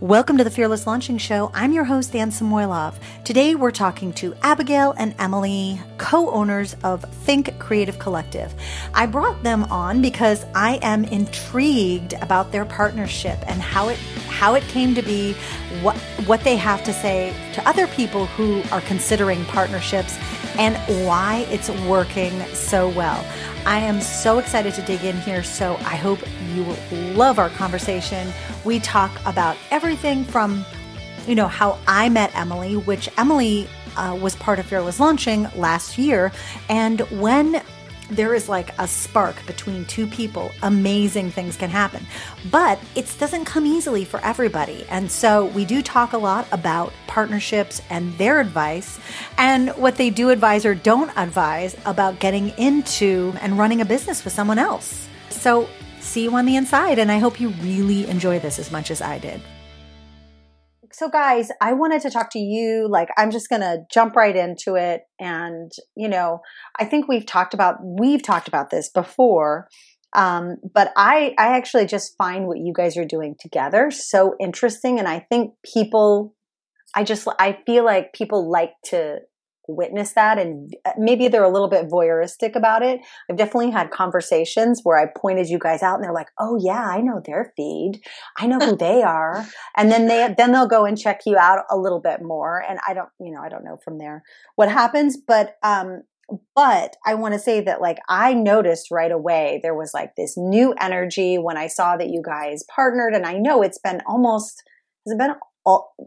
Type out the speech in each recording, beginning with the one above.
Welcome to the Fearless Launching Show. I'm your host, Anne Samoilov. Today we're talking to Abigail and Emylee, co owners of Think Creative Collective. I brought them on because I am intrigued about their partnership and how it how it came to be, what what they have to say to other people who are considering partnerships and why it's working so well. I am so excited to dig in here, so I hope you will love our conversation. We talk about everything from, you know, how I met Emylee, which Emylee uh, was part of Fearless Launching last year, and when there is like a spark between two people, amazing things can happen. But it doesn't come easily for everybody. And so we do talk a lot about partnerships and their advice and what they do advise or don't advise about getting into and running a business with someone else. So see you on the inside. And I hope you really enjoy this as much as I did so guys, I wanted to talk to you. Like, I'm just going to jump right into it. And, you know, I think we've talked about, we've talked about this before. Um, but I, I actually just find what you guys are doing together so interesting. And I think people, I just, I feel like people like to witness that and uh, maybe they're a little bit voyeuristic about it. I've definitely had conversations where I pointed you guys out and they're like, "Oh yeah, I know their feed. I know who they are." And then they then they'll go and check you out a little bit more and I don't, you know, I don't know from there what happens, but um but I want to say that like I noticed right away there was like this new energy when I saw that you guys partnered and I know it's been almost has it been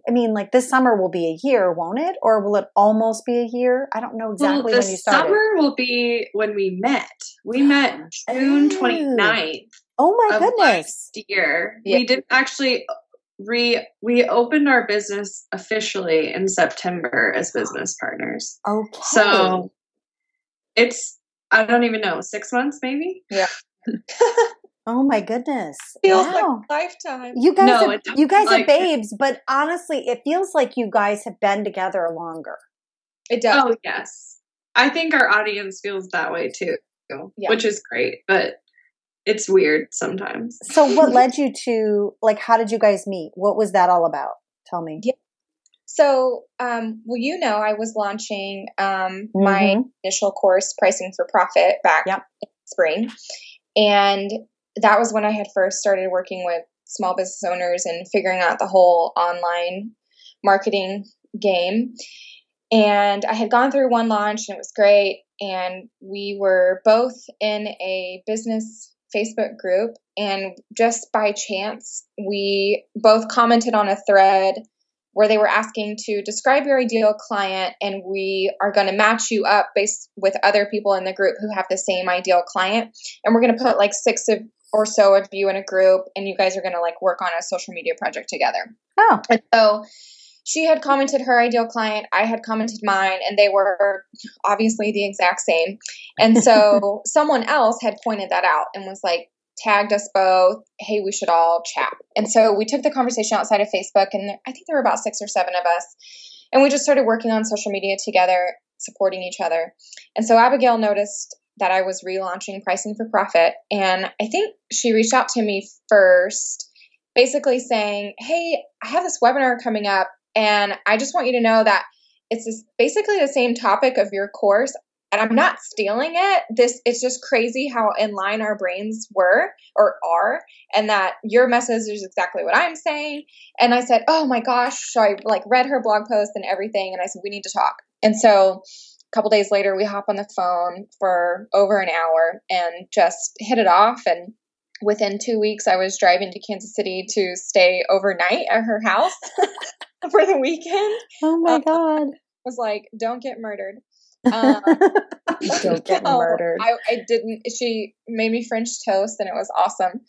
I mean, like this summer will be a year, won't it? Or will it almost be a year? I don't know exactly well, when you started. Summer will be when we met. We met June 29th. Oh my goodness. Last year. Yeah. We didn't actually re we opened our business officially in September as business partners. Okay. So it's I don't even know, six months maybe? Yeah. Oh my goodness! Feels wow. like lifetime. You guys, no, are, you guys like are babes, it. but honestly, it feels like you guys have been together longer. It does. Oh yes, I think our audience feels that way too, yeah. which is great. But it's weird sometimes. So, what led you to like? How did you guys meet? What was that all about? Tell me. Yeah. So, um, well, you know, I was launching um, mm-hmm. my initial course, Pricing for Profit, back yep. in spring. And that was when I had first started working with small business owners and figuring out the whole online marketing game. And I had gone through one launch and it was great. And we were both in a business Facebook group. And just by chance, we both commented on a thread where they were asking to describe your ideal client and we are going to match you up based with other people in the group who have the same ideal client and we're going to put like six of or so of you in a group and you guys are going to like work on a social media project together. Oh. And so she had commented her ideal client, I had commented mine, and they were obviously the exact same. And so someone else had pointed that out and was like, tagged us both, hey, we should all chat. And so we took the conversation outside of Facebook, and I think there were about six or seven of us. And we just started working on social media together, supporting each other. And so Abigail noticed that I was relaunching Pricing for Profit. And I think she reached out to me first, basically saying, Hey, I have this webinar coming up, and I just want you to know that it's this, basically the same topic of your course. And I'm not stealing it. This it's just crazy how in line our brains were or are, and that your message is exactly what I'm saying. And I said, "Oh my gosh!" So I like read her blog post and everything, and I said, "We need to talk." And so couple days later, we hop on the phone for over an hour and just hit it off. And within two weeks, I was driving to Kansas City to stay overnight at her house for the weekend. Oh my um, God. I was like, don't get murdered. Um, don't get murdered. I, I, didn't. She made me French toast and it was awesome.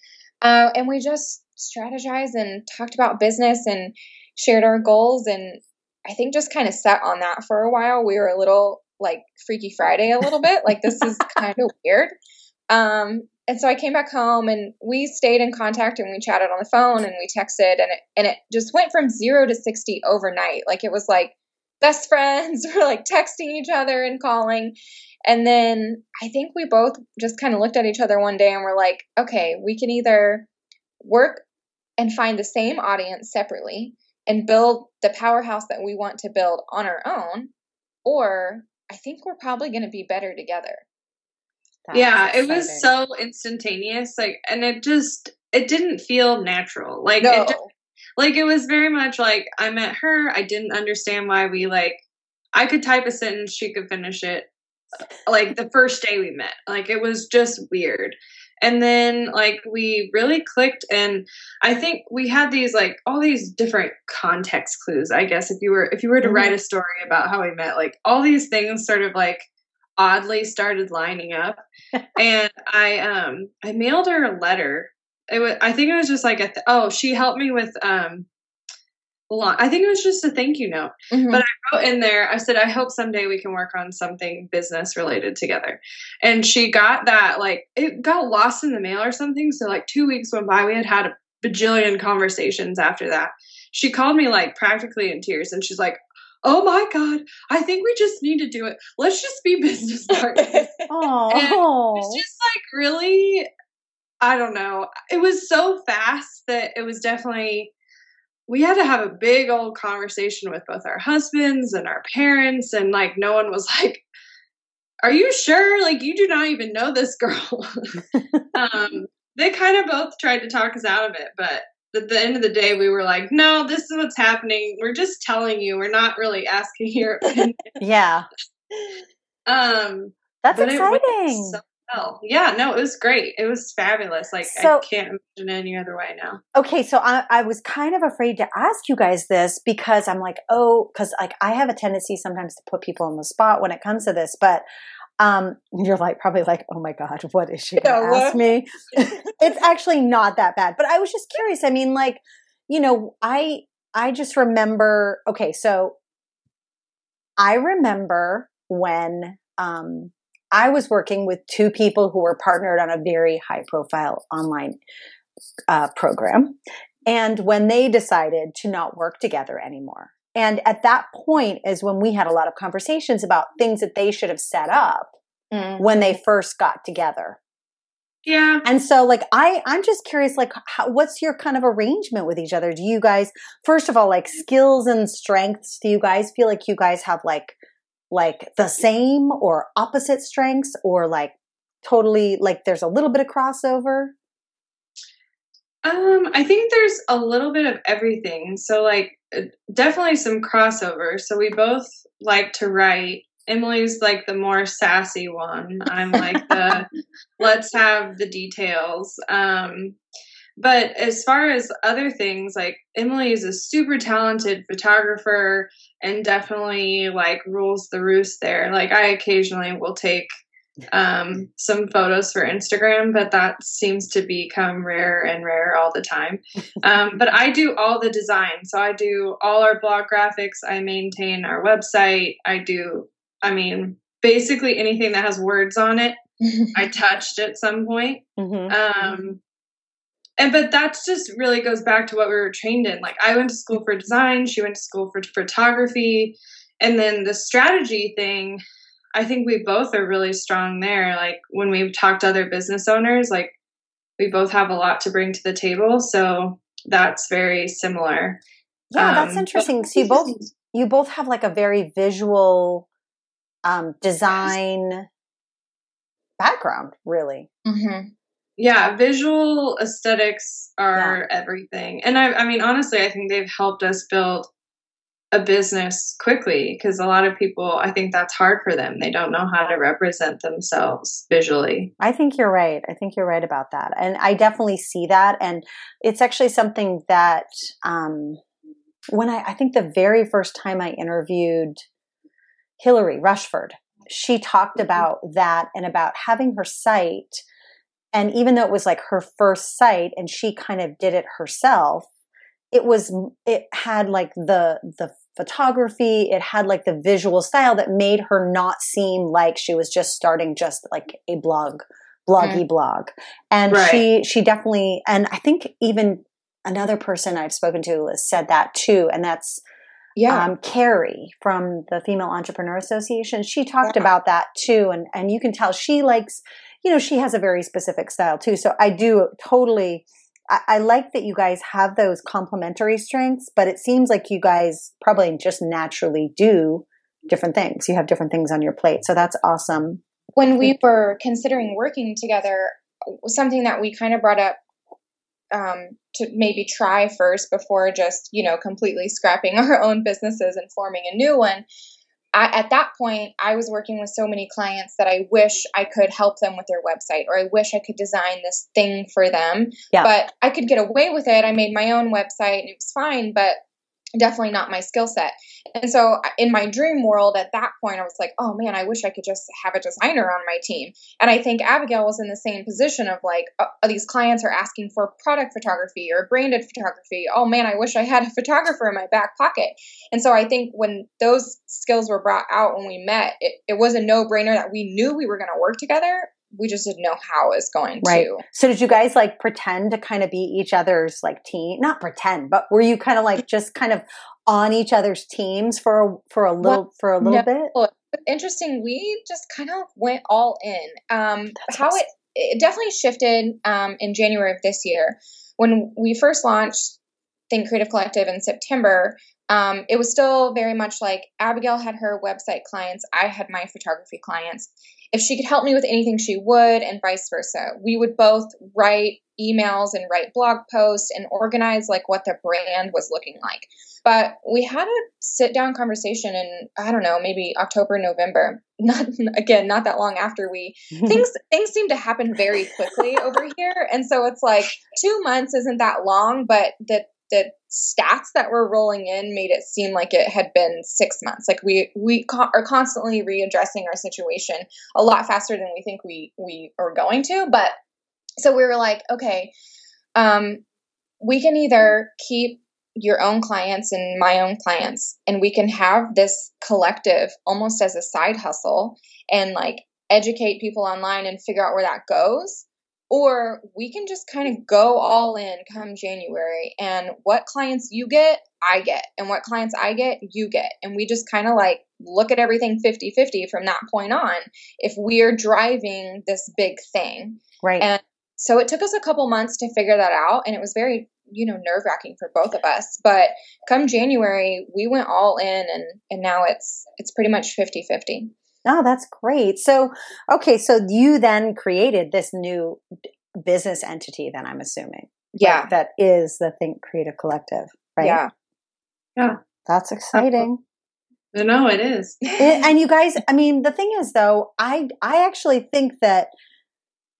Uh, and we just strategized and talked about business and shared our goals. And I think just kind of set on that for a while. We were a little like Freaky Friday a little bit. Like this is kind of weird. Um, and so I came back home and we stayed in contact and we chatted on the phone and we texted and it, and it just went from zero to 60 overnight. Like it was like best friends or like texting each other and calling. And then I think we both just kind of looked at each other one day and were like, okay, we can either work and find the same audience separately and build the powerhouse that we want to build on our own, or I think we're probably going to be better together. That's yeah, exciting. it was so instantaneous. Like, and it just it didn't feel natural. Like, no. it just, like it was very much like I met her. I didn't understand why we like. I could type a sentence, she could finish it. Like the first day we met, like it was just weird and then like we really clicked and i think we had these like all these different context clues i guess if you were if you were to mm-hmm. write a story about how we met like all these things sort of like oddly started lining up and i um i mailed her a letter it was i think it was just like a th- oh she helped me with um long. I think it was just a thank you note. Mm-hmm. But I wrote in there, I said, I hope someday we can work on something business related together. And she got that, like, it got lost in the mail or something. So, like, two weeks went by. We had had a bajillion conversations after that. She called me, like, practically in tears. And she's like, Oh my God, I think we just need to do it. Let's just be business partners. Oh, it's just like really, I don't know. It was so fast that it was definitely we had to have a big old conversation with both our husbands and our parents and like no one was like are you sure? Like you do not even know this girl. Um, they kind of both tried to talk us out of it but at the end of the day we were like no this is what's happening. We're just telling you. We're not really asking your opinion. Yeah. Um that's exciting so well. Yeah, no, it was great. It was fabulous. Like so, I can't imagine any other way now. Okay, so I, I was kind of afraid to ask you guys this because I'm like, oh, because like I have a tendency sometimes to put people on the spot when it comes to this, but um, you're like probably like, oh my god, what is she gonna yeah, ask me? it's actually not that bad, but I was just curious. I mean, like, you know, I I just remember. Okay, so I remember when um I was working with two people who were partnered on a very high profile online uh, program. And when they decided to not work together anymore. And at that point is when we had a lot of conversations about things that they should have set up mm-hmm. when they first got together. Yeah. And so like I I'm just curious like how, what's your kind of arrangement with each other? Do you guys first of all like skills and strengths do you guys feel like you guys have like like the same or opposite strengths or like totally like there's a little bit of crossover? Um, I think there's a little bit of everything. So like uh, definitely some crossover. So we both like to write. Emylee's like the more sassy one. I'm like the let's have the details. Um but as far as other things, like Emylee is a super talented photographer and definitely like rules the roost there. Like I occasionally will take um, some photos for Instagram, but that seems to become rare and rare all the time. Um, but I do all the design. So I do all our blog graphics. I maintain our website. I do, I mean, basically anything that has words on it. I touched at some point. Mm-hmm. Um, and but that's just really goes back to what we were trained in. Like i went to school for design she went to school for photography. And then the strategy thing i think we both are really strong there. Like when we've talked to other business owners like we both have a lot to bring to the table. So that's very similar. Yeah that's um, interesting so you both you both have like a very visual um design background really. Mm-hmm yeah visual aesthetics are yeah. everything. And I, I mean honestly i think they've helped us build a business quickly because a lot of people i think that's hard for them. They don't know how to represent themselves visually. I think you're right. I think you're right about that. And i definitely see that. And it's actually something that um, when I, I think the very first time i interviewed Hilary Rushford she talked mm-hmm. about that and about having her site and even though it was like her first site and she kind of did it herself, it was, it had like the, the photography, it had like the visual style that made her not seem like she was just starting just like a blog, bloggy mm. blog. And right. she, she definitely, and I think even another person I've spoken to said that too. And that's, yeah. Um, Carrie from the Female Entrepreneur Association, she talked yeah. about that too. And, and you can tell she likes, you know, she has a very specific style too. So I do totally I, I like that you guys have those complementary strengths, but it seems like you guys probably just naturally do different things. You have different things on your plate. So that's awesome. When we were considering working together, something that we kind of brought up um, to maybe try first before just, you know, completely scrapping our own businesses and forming a new one I, at that point, I was working with so many clients that I wish I could help them with their website or I wish I could design this thing for them. Yeah. But I could get away with it. I made my own website and it was fine, but definitely not my skill set. And so in my dream world at that point I was like, "Oh man, I wish I could just have a designer on my team." And I think Abigail was in the same position of like, oh, these clients are asking for product photography or branded photography. Oh man, I wish I had a photographer in my back pocket. And so I think when those skills were brought out when we met, it, it was a no-brainer that we knew we were going to work together we just didn't know how it's going to. right. to. So did you guys like pretend to kind of be each other's like team? Not pretend, but were you kind of like just kind of on each other's teams for for a little well, for a little no, bit? Interesting. We just kind of went all in. Um, how awesome. it it definitely shifted um, in January of this year when we first launched Think Creative Collective in September. Um, it was still very much like Abigail had her website clients, I had my photography clients. If she could help me with anything, she would, and vice versa. We would both write emails and write blog posts and organize like what the brand was looking like. But we had a sit down conversation in I don't know maybe October November. Not again not that long after we things things seem to happen very quickly over here, and so it's like two months isn't that long, but the the stats that were rolling in made it seem like it had been six months. Like we we co- are constantly readdressing our situation a lot faster than we think we we are going to. But so we were like, okay, um, we can either keep your own clients and my own clients, and we can have this collective almost as a side hustle and like educate people online and figure out where that goes or we can just kind of go all in come January and what clients you get, I get, and what clients I get, you get. And we just kind of like look at everything 50 50 from that point on if we are driving this big thing. Right. And so it took us a couple months to figure that out. And it was very, you know, nerve wracking for both of us. But come January, we went all in and, and now it's, it's pretty much 50 50. Oh, that's great. So, okay, so you then created this new business entity, then I'm assuming. Yeah. Right? That is the Think Creative Collective, right? Yeah. Yeah. That's exciting. No, it is. it, and you guys, I mean, the thing is though, I I actually think that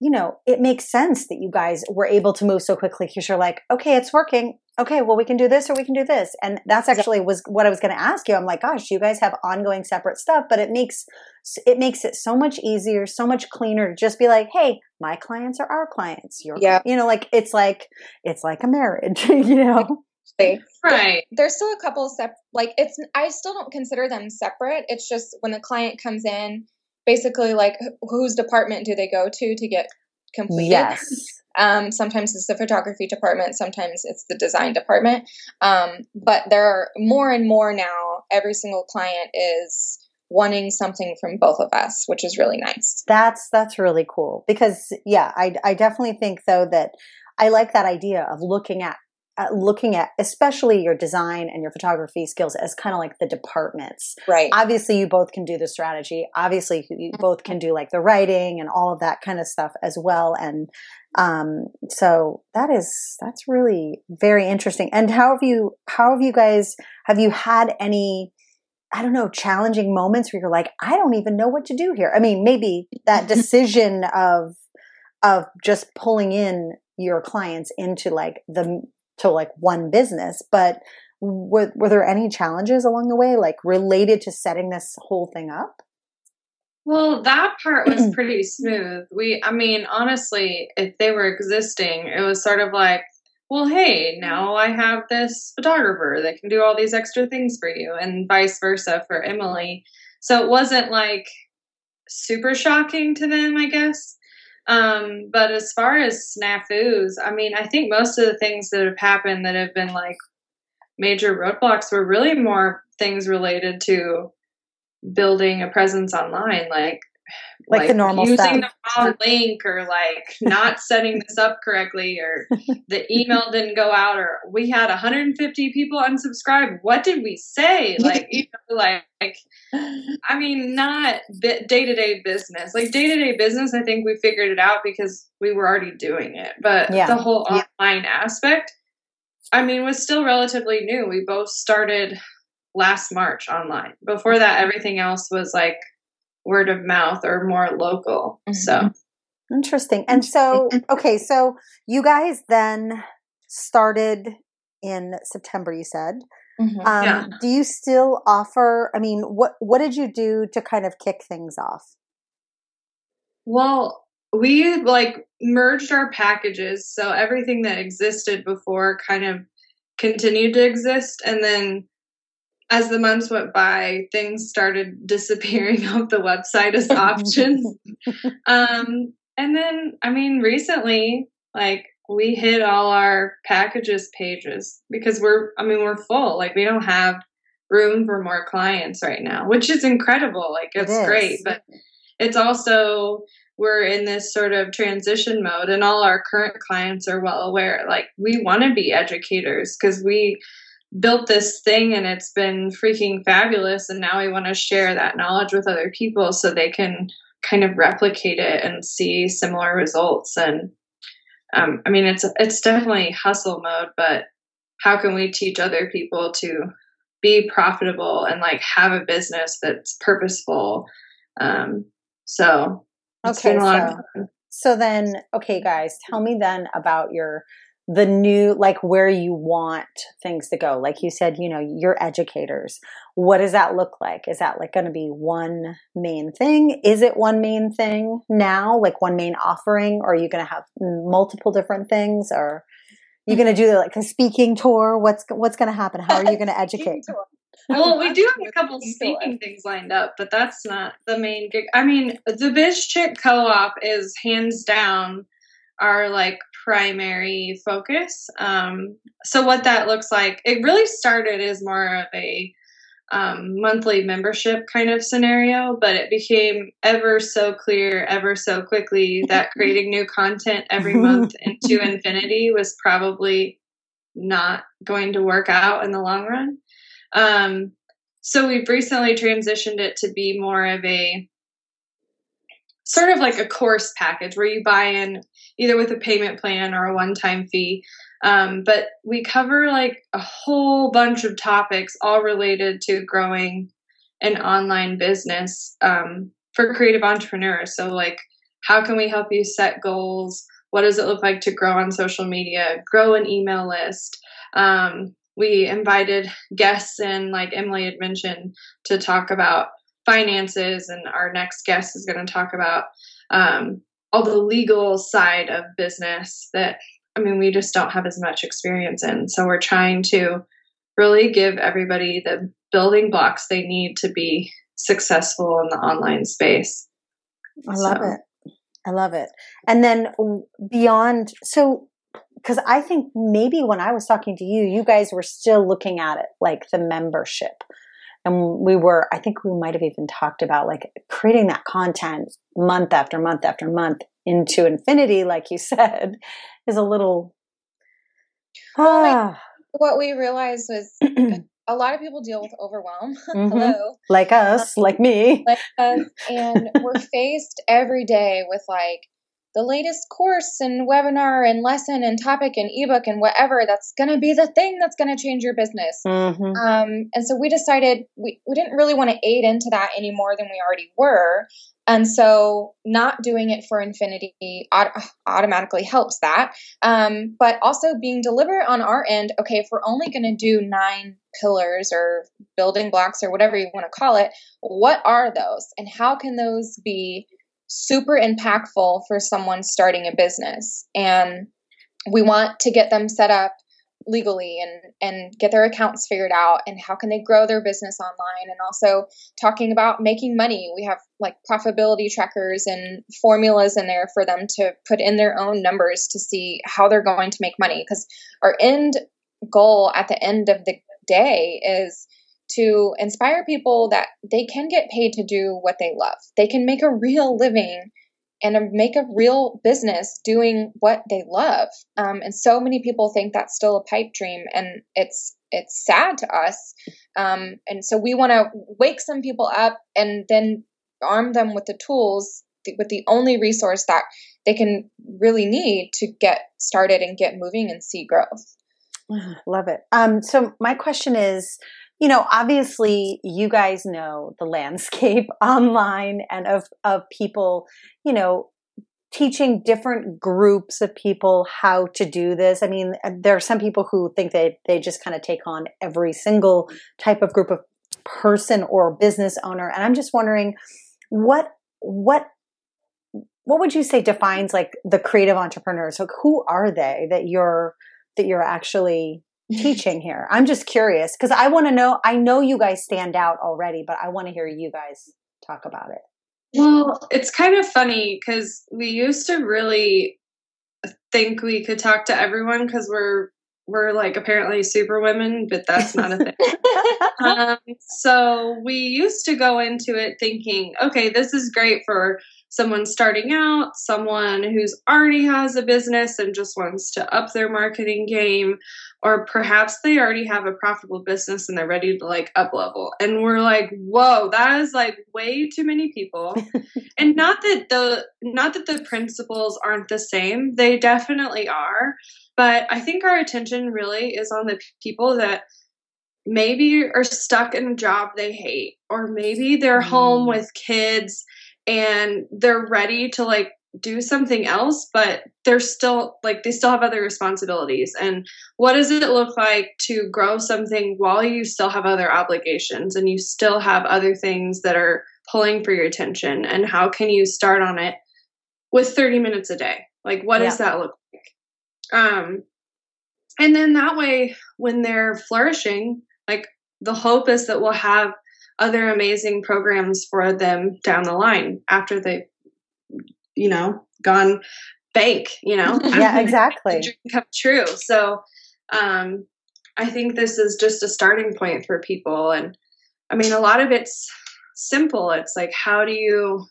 you know, it makes sense that you guys were able to move so quickly because you're like, okay, it's working okay, well, we can do this or we can do this. And that's actually was what I was going to ask you. I'm like, gosh, you guys have ongoing separate stuff, but it makes, it makes it so much easier, so much cleaner to just be like, hey, my clients are our clients. Your, yeah. you know, like it's like, it's like a marriage, you know? Right. There's still a couple step, like it's, I still don't consider them separate. It's just when the client comes in, basically like whose department do they go to to get completed? Yes. Um, sometimes it's the photography department, sometimes it's the design department. Um, but there are more and more now, every single client is wanting something from both of us, which is really nice. That's that's really cool because yeah, I I definitely think though that I like that idea of looking at uh, looking at especially your design and your photography skills as kind of like the departments. Right. Obviously, you both can do the strategy. Obviously, you both can do like the writing and all of that kind of stuff as well. And um, so that is that's really very interesting. And how have you how have you guys have you had any I don't know challenging moments where you're like I don't even know what to do here. I mean, maybe that decision of of just pulling in your clients into like the to like one business, but were, were there any challenges along the way like related to setting this whole thing up? Well, that part was pretty smooth. We, I mean, honestly, if they were existing, it was sort of like, well, hey, now I have this photographer that can do all these extra things for you, and vice versa for Emylee. So it wasn't like super shocking to them, I guess. Um, but as far as snafus, I mean, I think most of the things that have happened that have been like major roadblocks were really more things related to building a presence online like like, like the normal using stuff. the wrong link or like not setting this up correctly or the email didn't go out or we had 150 people unsubscribe what did we say like you know, like, i mean not day-to-day business like day-to-day business i think we figured it out because we were already doing it but yeah. the whole yeah. online aspect i mean was still relatively new we both started last march online before that everything else was like word of mouth or more local. Mm-hmm. So interesting. And so, okay, so you guys then started in September, you said. Mm-hmm. Um, yeah. Do you still offer? I mean, what what did you do to kind of kick things off? Well, we like merged our packages, so everything that existed before kind of continued to exist, and then as the months went by, things started disappearing off the website as options. um, and then, I mean, recently, like we hit all our packages pages because we're, I mean, we're full. Like we don't have room for more clients right now, which is incredible. Like it's it great, but it's also we're in this sort of transition mode and all our current clients are well aware like we want to be educators because we built this thing and it's been freaking fabulous and now we want to share that knowledge with other people so they can kind of replicate it and see similar results. And um, i mean it's it's definitely hustle mode but how can we teach other people to be profitable and like have a business that's purposeful? Um, so okay so, so then okay guys tell me then about your the new like where you want things to go. Like you said you know you're educators. What does that look like? Is that like going to be one main thing? Is it one main thing now? Like one main offering? Or are you going to have multiple different things? Or you going to do like a speaking tour? What's what's going to happen? How are you going to educate? well, we do have a couple speaking things lined up, but that's not the main gig. I mean, the Biz Chick Co-op is hands down our like primary focus. Um, so what that looks like, it really started as more of a um, monthly membership kind of scenario, but it became ever so clear, ever so quickly that creating new content every month into infinity was probably not going to work out in the long run. Um, so we've recently transitioned it to be more of a sort of like a course package where you buy in either with a payment plan or a one time fee. Um, but we cover like a whole bunch of topics all related to growing an online business um, for creative entrepreneurs. So, like, how can we help you set goals? What does it look like to grow on social media? Grow an email list. Um, we invited guests in, like Emily had mentioned, to talk about finances, and our next guest is going to talk about um, all the legal side of business that I mean we just don't have as much experience in. So we're trying to really give everybody the building blocks they need to be successful in the online space. I love so. it. I love it. And then beyond so because I think maybe when I was talking to you, you guys were still looking at it like the membership and we were i think we might have even talked about like creating that content month after month after month into infinity like you said is a little well, ah. what we realized was a lot of people deal with overwhelm mm-hmm. hello like us like me like us, and we're faced every day with like the latest course and webinar and lesson and topic and ebook and whatever that's going to be the thing that's going to change your business. Mm-hmm. Um, and so we decided we, we didn't really want to aid into that any more than we already were. And so not doing it for infinity auto- automatically helps that. Um, but also being deliberate on our end, okay, if we're only going to do nine pillars or building blocks or whatever you want to call it, what are those? And how can those be super impactful for someone starting a business. And we want to get them set up legally and and get their accounts figured out and how can they grow their business online. And also talking about making money. We have like profitability trackers and formulas in there for them to put in their own numbers to see how they're going to make money. Because our end goal at the end of the day is to inspire people that they can get paid to do what they love. They can make a real living and make a real business doing what they love. Um, and so many people think that's still a pipe dream, and it's it's sad to us. Um, and so we want to wake some people up and then arm them with the tools, with the only resource that they can really need to get started and get moving and see growth. Love it. Um, so my question is, you know, obviously you guys know the landscape online and of of people, you know, teaching different groups of people how to do this. I mean, there are some people who think that they just kind of take on every single type of group of person or business owner, and I'm just wondering what what what would you say defines like the creative entrepreneurs? Like who are they that you're that you're actually teaching here? I'm just curious because I want to know. I know you guys stand out already, but I want to hear you guys talk about it. Well, it's kind of funny because we used to really think we could talk to everyone because we're we're like apparently super women, but that's not a thing. um, so we used to go into it thinking, okay, this is great for someone starting out, someone who's already has a business and just wants to up their marketing game, or perhaps they already have a profitable business and they're ready to like up level. And we're like, whoa, that is like way too many people. and not that the not that the principles aren't the same, they definitely are. But I think our attention really is on the people that maybe are stuck in a job they hate, or maybe they're mm. home with kids and they're ready to like do something else, but they're still like they still have other responsibilities. And what does it look like to grow something while you still have other obligations and you still have other things that are pulling for your attention? And how can you start on it with 30 minutes a day? Like, what yeah. does that look like? Um, and then that way, when they're flourishing, like the hope is that we'll have other amazing programs for them down the line after they've, you know, gone bank, you know? yeah, exactly. come true. So um, I think this is just a starting point for people. And I mean, a lot of it's simple. It's like, how do you,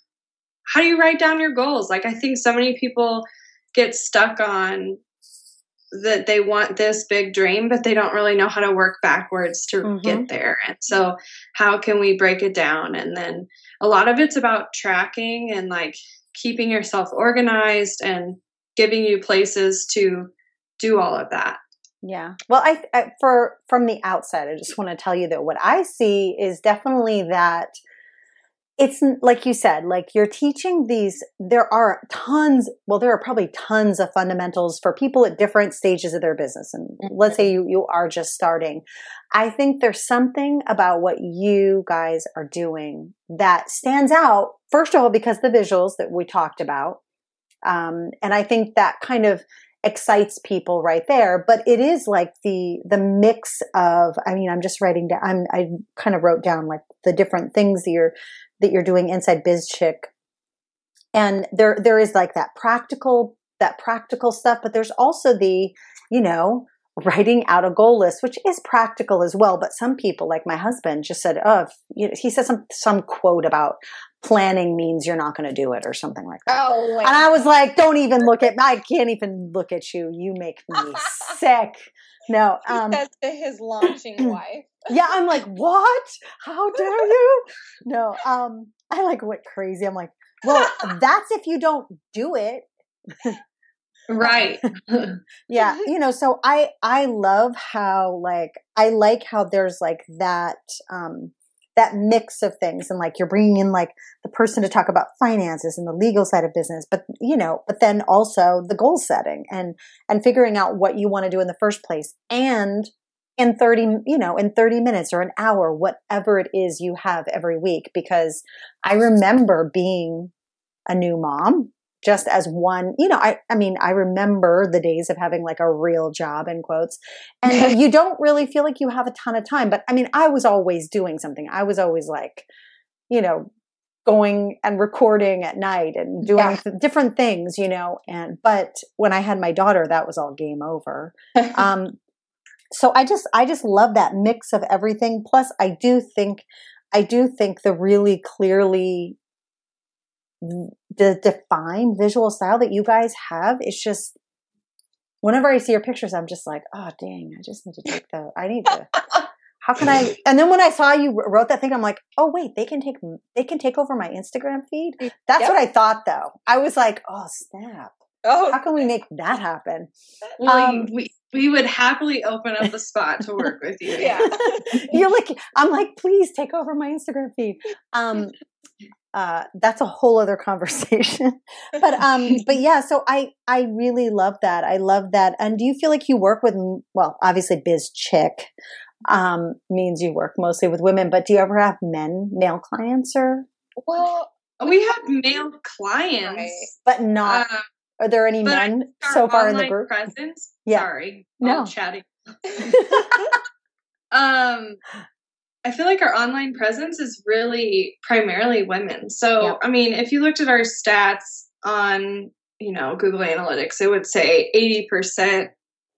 how do you write down your goals? Like, I think so many people get stuck on that they want this big dream, but they don't really know how to work backwards to mm-hmm. get there. And so, how can we break it down? And then a lot of it's about tracking and like keeping yourself organized and giving you places to do all of that. Yeah. Well, I, I for from the outside, I just want to tell you that what I see is definitely that it's like you said, like you're teaching these, there are tons, well, there are probably tons of fundamentals for people at different stages of their business. And let's say you, you are just starting. I think there's something about what you guys are doing that stands out, first of all, because the visuals that we talked about. Um, and I think that kind of excites people right there but it is like the the mix of i mean i'm just writing down i'm i kind of wrote down like the different things that you're that you're doing inside BizChick. And there, there is like that practical, that practical stuff, but there's also the, you know, writing out a goal list, which is practical as well. But some people, like my husband, just said, "Oh, you know, he said some some quote about planning means you're not going to do it or something like that." Oh, and I was like, "Don't even look at I can't even look at you. You make me sick." No, um, that's his launching wife. yeah, I'm like, what? How dare you? No, um, I like went crazy. I'm like, well, that's if you don't do it. right yeah you know so i i love how like i like how there's like that um that mix of things. And like you're bringing in like the person to talk about finances and the legal side of business but you know but then also the goal setting and and figuring out what you want to do in the first place. And in 30 you know in 30 minutes or an hour whatever it is you have every week. Because i remember being a new mom just as one, you know, I, I mean, I remember the days of having like a real job in quotes and you don't really feel like you have a ton of time. But I mean, I was always doing something. I was always like, you know, going and recording at night and doing yeah. th- different things, you know, and, but when I had my daughter, that was all game over. um, so I just I just love that mix of everything. Plus, I do think I do think the really clearly the defined visual style that you guys have. It's just whenever I see your pictures, I'm just like, oh dang, I just need to take the I need to how can I and then when I saw you wrote that thing, I'm like, oh wait, they can take they can take over my Instagram feed. That's yep. what I thought though. I was like, oh snap. Oh, how can we make that happen? Um, we, we would happily open up a spot to work with you. Yeah, you're like, I'm like, please take over my Instagram feed. Um, uh, that's a whole other conversation. but um, but yeah, so I I really love that. I love that. And do you feel like you work with well, obviously Biz Chick um means you work mostly with women, but do you ever have men, male clients or? Well, we have male clients, right. but not. Uh, are there any men so far in the group? Presence. Yeah. Sorry, no chatting. um, I feel like our online presence is really primarily women. So, yeah. I mean, if you looked at our stats on, you know, Google Analytics, it would say 80%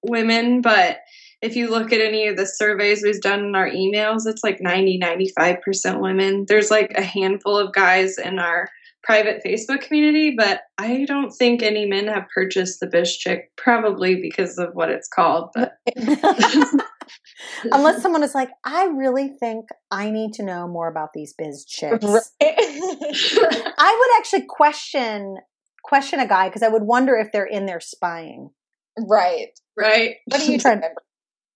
women, but if you look at any of the surveys we've done in our emails, it's like 90, 95% women. There's like a handful of guys in our private Facebook community, but I don't think any men have purchased the Biz Chick, probably because of what it's called. But Unless someone is like, I really think I need to know more about these biz chicks. Right. I would actually question question a guy because I would wonder if they're in there spying. Right. Right. What are you trying to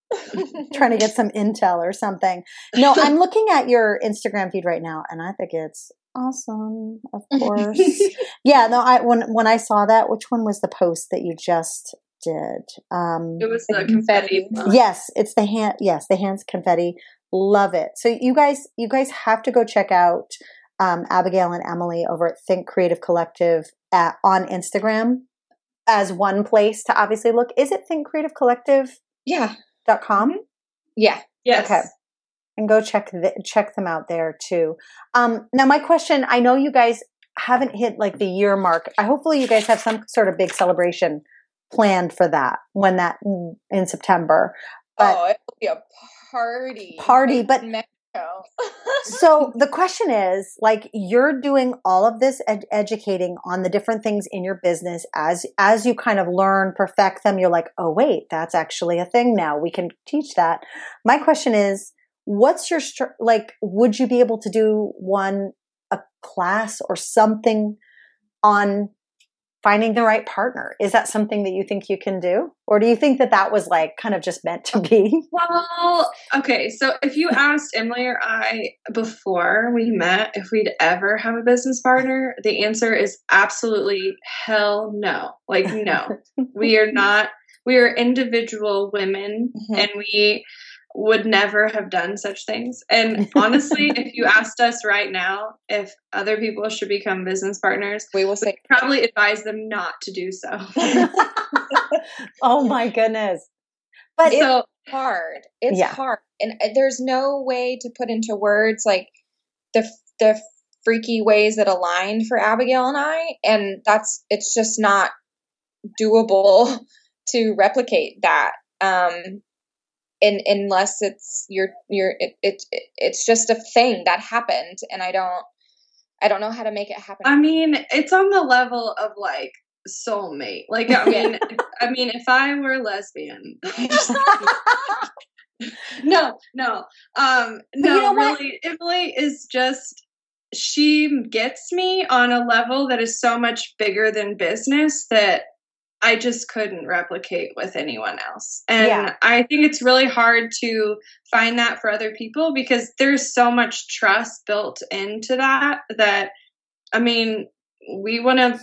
trying to get some intel or something. No, I'm looking at your Instagram feed right now and I think it's awesome, of course. yeah, no, I when when I saw that, which one was the post that you just did. Um, it was the confetti. Yes, it's the hand. Yes, the hands confetti. Love it. So you guys, you guys have to go check out um, Abigail and Emylee over at Think Creative Collective at, on Instagram as one place to obviously look. Is it Think Creative Collective? Yeah. Dot com. Yeah. Yes. Okay. And go check the, check them out there too. Um, now, my question: I know you guys haven't hit like the year mark. I hopefully you guys have some sort of big celebration planned for that when that mm, in September. But oh, it'll be a party. Party, but so the question is like you're doing all of this ed- educating on the different things in your business as as you kind of learn perfect them you're like oh wait that's actually a thing now we can teach that my question is what's your str- like would you be able to do one a class or something on finding the right partner. Is that something that you think you can do? Or do you think that that was like kind of just meant to be? Well, okay. So if you asked Emylee or I before we met if we'd ever have a business partner, the answer is absolutely hell no. Like, no, we are not. We are individual women mm-hmm. and we would never have done such things. And honestly, if you asked us right now if other people should become business partners, we will say probably advise them not to do so. oh my goodness. But so, it's hard. It's yeah. hard. And uh, there's no way to put into words like the the freaky ways that aligned for Abigail and I and that's it's just not doable to replicate that. Um in, unless it's your your it, it, it it's just a thing that happened and i don't i don't know how to make it happen. I mean it's on the level of like soulmate. Like i mean i mean if i were lesbian no no um no you know really Emylee is just she gets me on a level that is so much bigger than business that I just couldn't replicate with anyone else. And yeah. I think it's really hard to find that for other people because there's so much trust built into that that I mean, we want to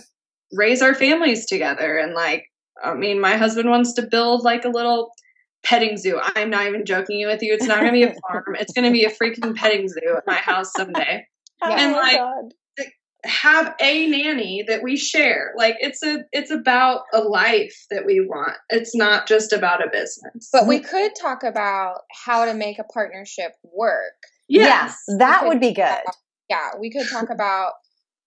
raise our families together and like I mean, my husband wants to build like a little petting zoo. I'm not even joking with you. It's not going to be a farm. It's going to be a freaking petting zoo at my house someday. Oh and like God have a nanny that we share. Like it's a it's about a life that we want. It's not just about a business. But we could talk about how to make a partnership work. Yes, yes that would be good. about, yeah we could talk about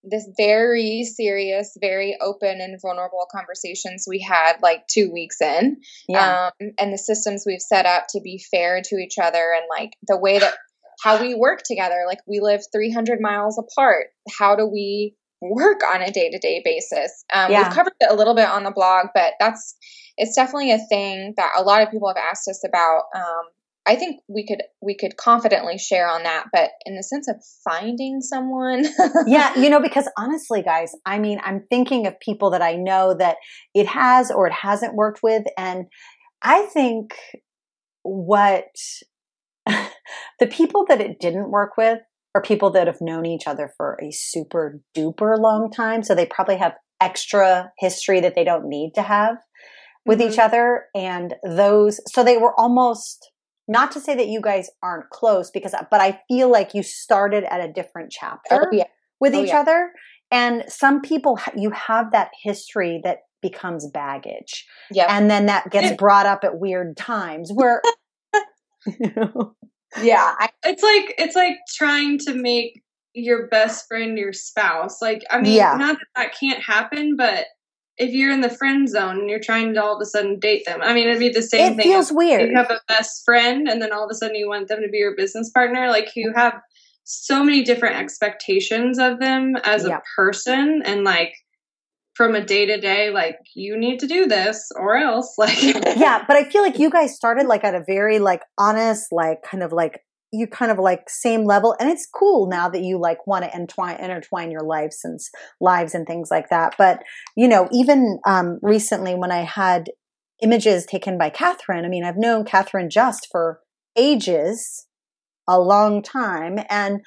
this very serious, very open and vulnerable conversations we had like two weeks in. Yeah. Um, and the systems we've set up to be fair to each other and like the way that how we work together. Like we live 300 miles apart. How do we work on a day to day basis? Um, Yeah. We've covered it a little bit on the blog, but that's it's definitely a thing that a lot of people have asked us about. Um, I think we could we could confidently share on that, but in the sense of finding someone, yeah, you know, because honestly, guys, I mean, I'm thinking of people that I know that it has or it hasn't worked with. And I think what the people that it didn't work with are people that have known each other for a super duper long time. So they probably have extra history that they don't need to have with Mhm. each other. And those, so they were almost, not to say that you guys aren't close because, but I feel like you started at a different chapter oh yeah, with Oh, each yeah. other. And some people, you have that history that becomes baggage. yeah, And then that gets brought up at weird times where, you know, yeah. I, it's like it's like trying to make your best friend your spouse. Like, I mean, Yeah. not that that can't happen, but if you're in the friend zone and you're trying to all of a sudden date them, I mean, it'd be the same thing. it thing. feels weird. You have a best friend, and then all of a sudden you want them to be your business partner. Like, you have so many different expectations of them as Yeah. a person, and like from a day to day, like you need to do this or else. Like, yeah, but I feel like you guys started like at a very like honest, like kind of like you kind of like same level, and it's cool now that you like want to entwine intertwine your lives and lives and things like that. But you know, even um, recently when I had images taken by Catherine, I mean, I've known Catherine just for ages, a long time, and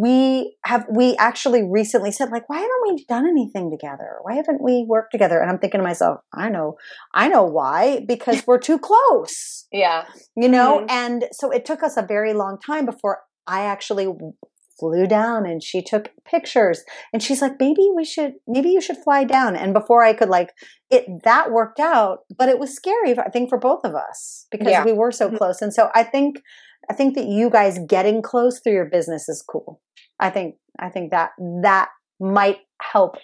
we have we actually recently said like why haven't we done anything together? Why haven't we worked together? And i'm thinking to myself i know i know why because we're too close. Yeah, you know Mhm. and so it took us a very long time before i actually flew down and she took pictures. And she's like maybe we should maybe you should fly down. And before i could like it that worked out but it was scary i think for both of us because Yeah. we were so Mhm. close. And so i think i think that you guys getting close through your business is cool i think i think that that might help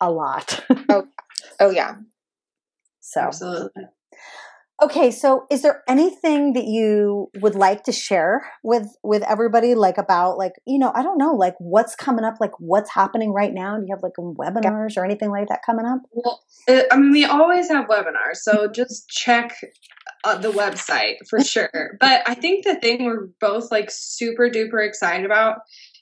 a lot oh yeah. so absolutely. Okay, so is there anything that you would like to share with with everybody like about like, you know, I don't know, like what's coming up, like what's happening right now? Do you have like webinars or anything like that coming up? Well, uh, I mean, we always have webinars, so just check uh, the website for sure. But I think the thing we're both like super duper excited about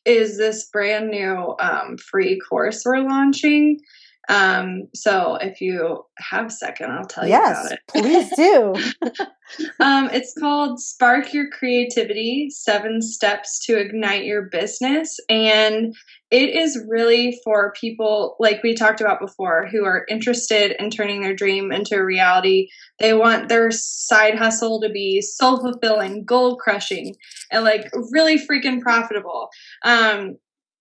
is this brand new um, free course we're launching. Um, so if you have a second, I'll tell you about it. please do. Um, it's called Spark Your Creativity Seven Steps to Ignite Your Business. And it is really for people, like we talked about before, who are interested in turning their dream into a reality. They want their side hustle to be soul fulfilling, goal crushing, and like really freaking profitable. Um,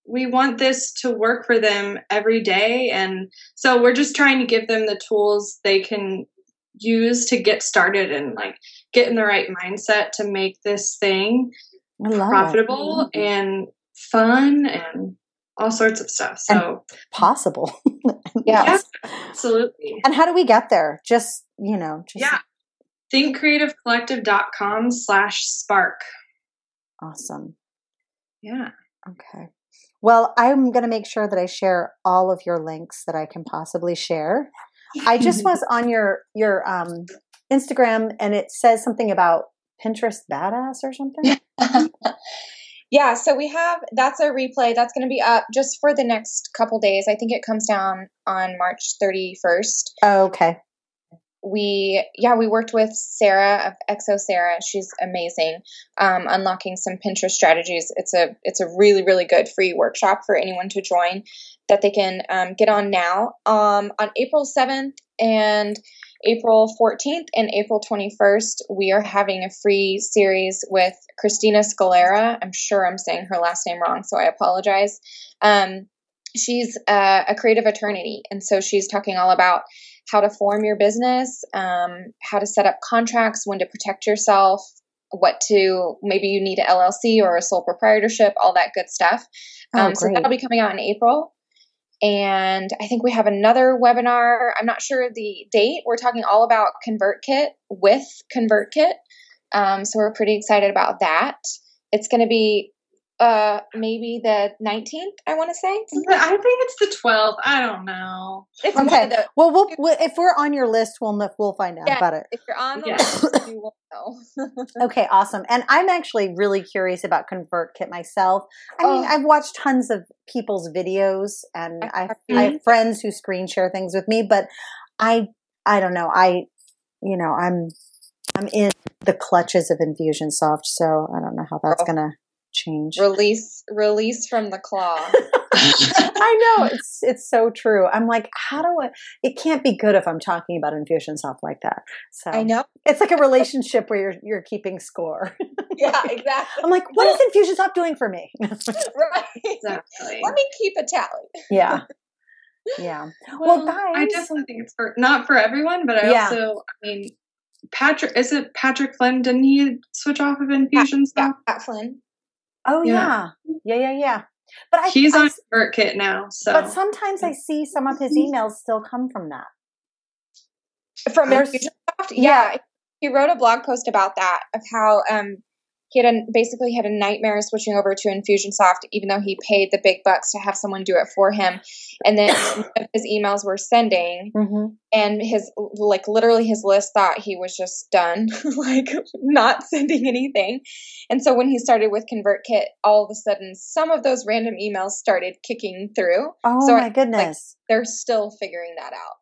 we want this to work for them every day. And so we're just trying to give them the tools they can use to get started and like get in the right mindset to make this thing love it. profitable and fun and all sorts of stuff. So Possible. Yeah. absolutely. And how do we get there? Just, you know, just Yeah. Thinkcreativecollective.com slash spark. awesome. Yeah. Okay. Well, I'm going to make sure that I share all of your links that I can possibly share. I just was on your your um, Instagram and it says something about Pinterest badass or something. yeah, so we have that's a replay that's going to be up just for the next couple days. I think it comes down on March 31st. Oh, okay. We yeah, we worked with Sarah of XO Sarah. She's amazing. Um, unlocking some Pinterest strategies. It's a it's a really really good free workshop for anyone to join that they can um, get on now. Um, on April 7th and April 14th and April 21st, we are having a free series with Christina Scalera. I'm sure I'm saying her last name wrong, so I apologize. Um, she's uh, a creative attorney, and so she's talking all about how to form your business, um, how to set up contracts, when to protect yourself, what to maybe you need an LLC or a sole proprietorship, all that good stuff. Oh, Um, so that'll be coming out in April. and I think we have another webinar. I'm not sure the date. We're talking all about ConvertKit with ConvertKit. Um, so we're pretty excited about that. It's going to be uh maybe the 19th i want to say i think it's the 12th i don't know. It's okay the, well we'll, we'll, if we're on your list we'll we'll find out yeah, about it. if you're on the yeah. list you will know. Okay awesome and i'm actually really curious about convertkit myself. I mean oh. i've watched tons of people's videos and I, I have. Friends who screen share things with me but i i don't know i you know i'm i'm in the clutches of infusionsoft so i don't know how that's oh. gonna change. Release release from the claw. I know it's it's so true. I'm like, how do I? It can't be good if I'm talking about Infusionsoft like that. So I know it's like a relationship where you're you're keeping score. yeah, exactly. I'm like, what is Infusionsoft doing for me? right, exactly. Let me keep a tally. yeah. Yeah. Well, well, guys, I definitely think it's for not for everyone, but I yeah. also, I mean, Patrick, is it Patrick Flynn? Didn't he switch off of Infusion Pat, yeah, Pat Flynn. Oh yeah. yeah, yeah, yeah. But I, he's I, on ConvertKit now. So, but sometimes I see some of his emails still come from that. From Infusionsoft, yeah. yeah. He wrote a blog post about that of how um, he had a, basically had a nightmare switching over to Infusionsoft, even though he paid the big bucks to have someone do it for him. And then his emails were sending, mm-hmm. and his like literally his list thought he was just done, like not sending anything. And so when he started with ConvertKit, all of a sudden some of those random emails started kicking through. Oh so my I, goodness! Like, they're still figuring that out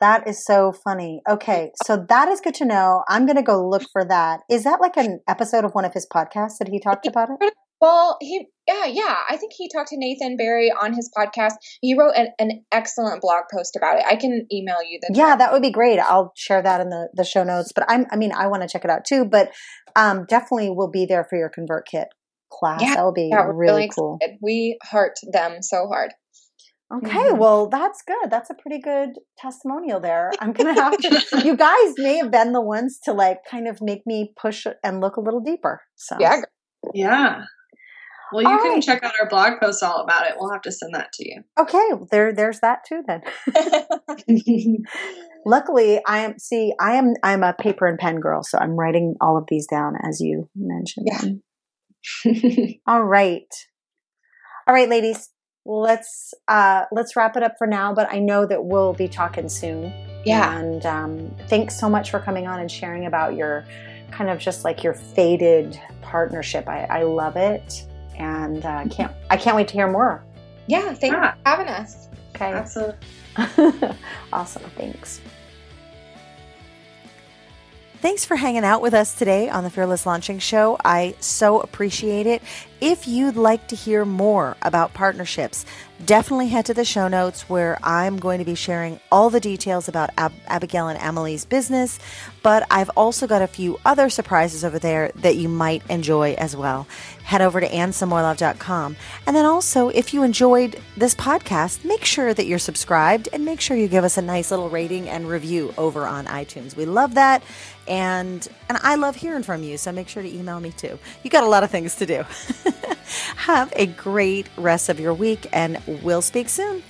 that is so funny. Okay, so that is good to know. I'm going to go look for that. Is that like an episode of one of his podcasts that he talked about it? Well, he yeah, yeah. I think he talked to Nathan Barry on his podcast. He wrote an, an excellent blog post about it. I can email you the Yeah, that would be great. I'll share that in the the show notes. But I'm I mean, I want to check it out too, but um definitely will be there for your ConvertKit class. Yeah, that will be yeah, really, really cool. We heart them so hard. Okay, mm-hmm. well, that's good. That's a pretty good testimonial there. I'm going to have to, you guys may have been the ones to like kind of make me push and look a little deeper. So, yeah. Yeah. Well, you all can right. check out our blog post all about it. We'll have to send that to you. Okay, there, there's that too. Then, luckily, I am. See, I am. I'm a paper and pen girl, so I'm writing all of these down as you mentioned. Yeah. all right, all right, ladies let's uh, let's wrap it up for now. But I know that we'll be talking soon. Yeah. And um, thanks so much for coming on and sharing about your kind of just like your faded partnership. I, I love it, and uh, can't I can't wait to hear more. Yeah. Thanks yeah. for having us. Okay. Absolutely. awesome. Thanks. Thanks for hanging out with us today on the Fearless Launching Show. I so appreciate it. If you'd like to hear more about partnerships, definitely head to the show notes where I'm going to be sharing all the details about Ab- Abigail and Emylee's business. But I've also got a few other surprises over there that you might enjoy as well. Head over to annesamoilov.com. And then also, if you enjoyed this podcast, make sure that you're subscribed and make sure you give us a nice little rating and review over on iTunes. We love that. And and I love hearing from you, so make sure to email me too. You got a lot of things to do. Have a great rest of your week, and we'll speak soon.